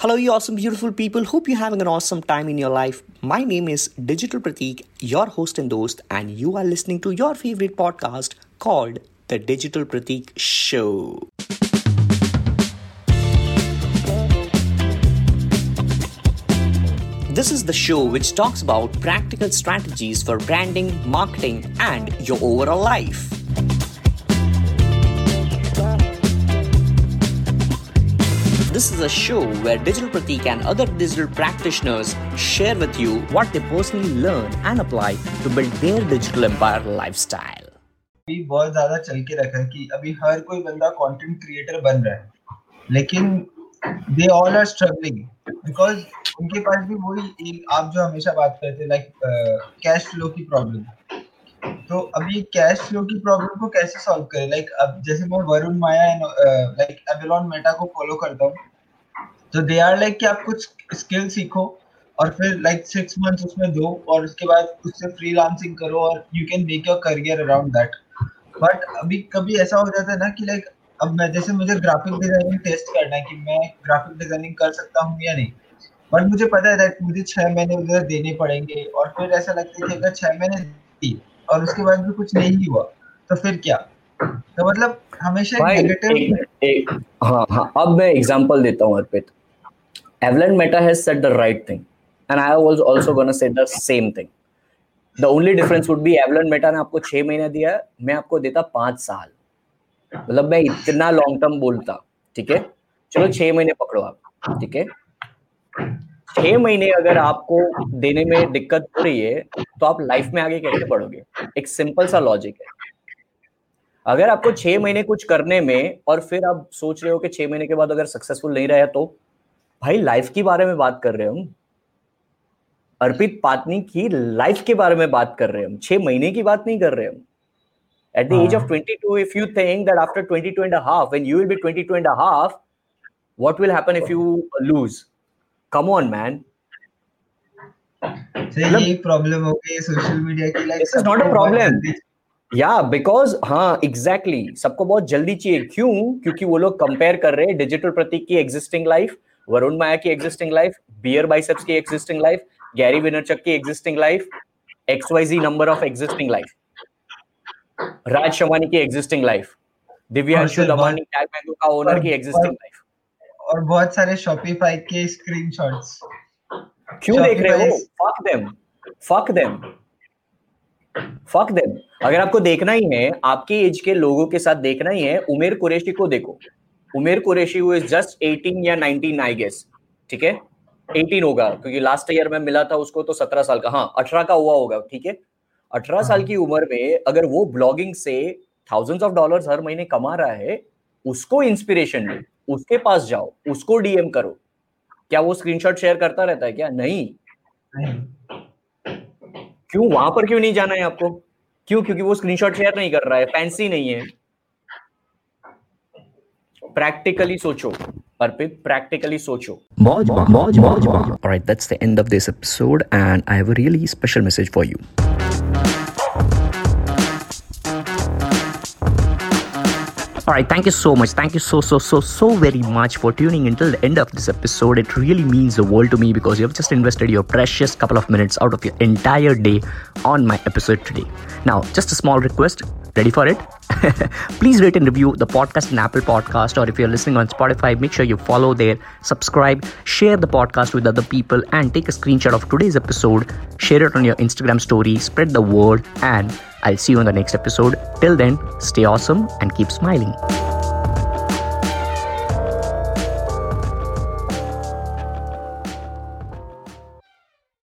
Hello, you awesome, beautiful people. Hope you're having an awesome time in your life. My name is Digital Pratik, your host and host, and you are listening to your favorite podcast called The Digital Pratik Show. This is the show which talks about practical strategies for branding, marketing, and your overall life. Is a show where Digital Pratik and other digital practitioners share with you what they personally learn and apply to build their digital empire lifestyle. अभी बहुत ज़्यादा चल के रखा है कि अभी हर कोई बंदा कंटेंट क्रिएटर बन रहा है। लेकिन they all are struggling because उनके पास भी वही एक आप जो हमेशा बात करते हैं लाइक कैश फ्लो की प्रॉब्लम तो अभी कैश फ्लो की प्रॉब्लम को कैसे सॉल्व करें? लाइक अब जैसे मैं Varun Maya like Avalon Meta को फॉलो करता हूँ तो दे आर लाइक कि आप कुछ स्किल सीखो और फिर लाइक सिक्स मंथ्स उसमें दो और उसके बाद उससे फ्रीलांसिंग करो और you can make your career around that but अभी कभी ऐसा हो जाता है ना कि लाइक अब मैं जैसे मुझे ग्राफिक डिज़ाइनिंग टेस्ट करना है कि मैं ग्राफिक डिज़ाइनिंग कर सकता हूँ या नहीं। बट मुझे पता है दैट मुझे छह महीने उधर देने पड़ेंगे और फिर ऐसा लगता है कि अगर छह महीने दी और उसके बाद भी कुछ नहीं हुआ तो फिर क्या? तो मतलब हमेशा नेगेटिव हाँ हाँ अब मैं एग्जांपल देता हूँ अर्पित। Evelyn Meta has said the right thing, and I was also gonna say the same thing. The only difference would be Evelyn Meta ने आपको छह महीने दिया मैं आपको देता पाँच साल। मतलब मैं इतना लॉन्ग टर्म बोलता ठीक है? चलो छह महीने पकड़ो आप ठीक है? छह महीने अगर आपको देने में दिक्कत हो रही है तो आप लाइफ में आगे कैसे बढ़ोगे? एक सिंपल सा लॉजिक है। अगर आपको छह महीने कुछ करने में और फिर आप सोच रहे हो कि छह महीने के बाद अगर सक्सेसफुल नहीं रहा तो? भाई लाइफ के बारे में बात कर रहे हम। अर्पित पातनी की लाइफ के बारे में बात कर रहे हम। छह महीने की बात नहीं कर रहे हम। At the age of 22 if you think that after 22 and a half when you will be 22 and a half what will happen if you lose? Come on man. यही प्रॉब्लम हो गई सोशल मीडिया की like this is not a problem या because हाँ exactly exactly, सबको बहुत जल्दी चाहिए। क्यों? क्योंकि वो लोग कंपेयर कर रहे हैं डिजिटल प्रतीक की एग्जिस्टिंग लाइफ वरुण माया की एग्जिस्टिंग लाइफ बियर बाइसेप्स की एग्जिस्टिंग लाइफ गैरी विनरचक की existing life X Y Z number of existing life Raj Shamani की existing life Divyanshu Damani Tag Mango का ओनर की एग्जिस्टिंग लाइफ और बहुत सारे शॉपिफाई के स्क्रीनशॉट्स क्यों देख रहे हो? Fuck them fuck them fuck them अगर आपको देखना ही है आपके एज के लोगों के साथ देखना ही है उमेर कुरैशी को देखो। उमेर कुरेशी इज़ जस्ट 18 या 19 आई गेस ठीक है? 18 होगा क्योंकि लास्ट ईयर में मिला था उसको तो 17 साल का। हाँ 18 का हुआ होगा ठीक है? 18 साल की उम्र में अगर वो ब्लॉगिंग से थाउजेंड्स ऑफ़ डॉलर्स हर महीने कमा रहा है उसको इंस्पिरेशन दे उसके पास जाओ उसको डीएम करो। क्या वो स्क्रीनशॉट शेयर करता रहता है क्या? नहीं। क्यों? वहाँ पर क्यों नहीं जाना है आपको? क्यों? क्योंकि वो स्क्रीनशॉट शेयर नहीं कर रहा है फैंसी नहीं है। प्रैक्टिकली सोचो अर्पित प्रैक्टिकली सोचो मौज मौज मौज Alright, that's the end of this episode and I have a really special message for you. All right, thank you so much. Thank you so, so, so, so very much for tuning until the end of this episode. It really means the world to me because you have just invested your precious couple of minutes out of your entire day on my episode today. Now, just a small request. Ready for it? Please rate and review the podcast in Apple Podcast or if you're listening on Spotify, make sure you follow there, subscribe, share the podcast with other people, and take a screenshot of today's episode, share it on your Instagram story, spread the word, and I'll see you in the next episode. Till then, stay awesome and keep smiling.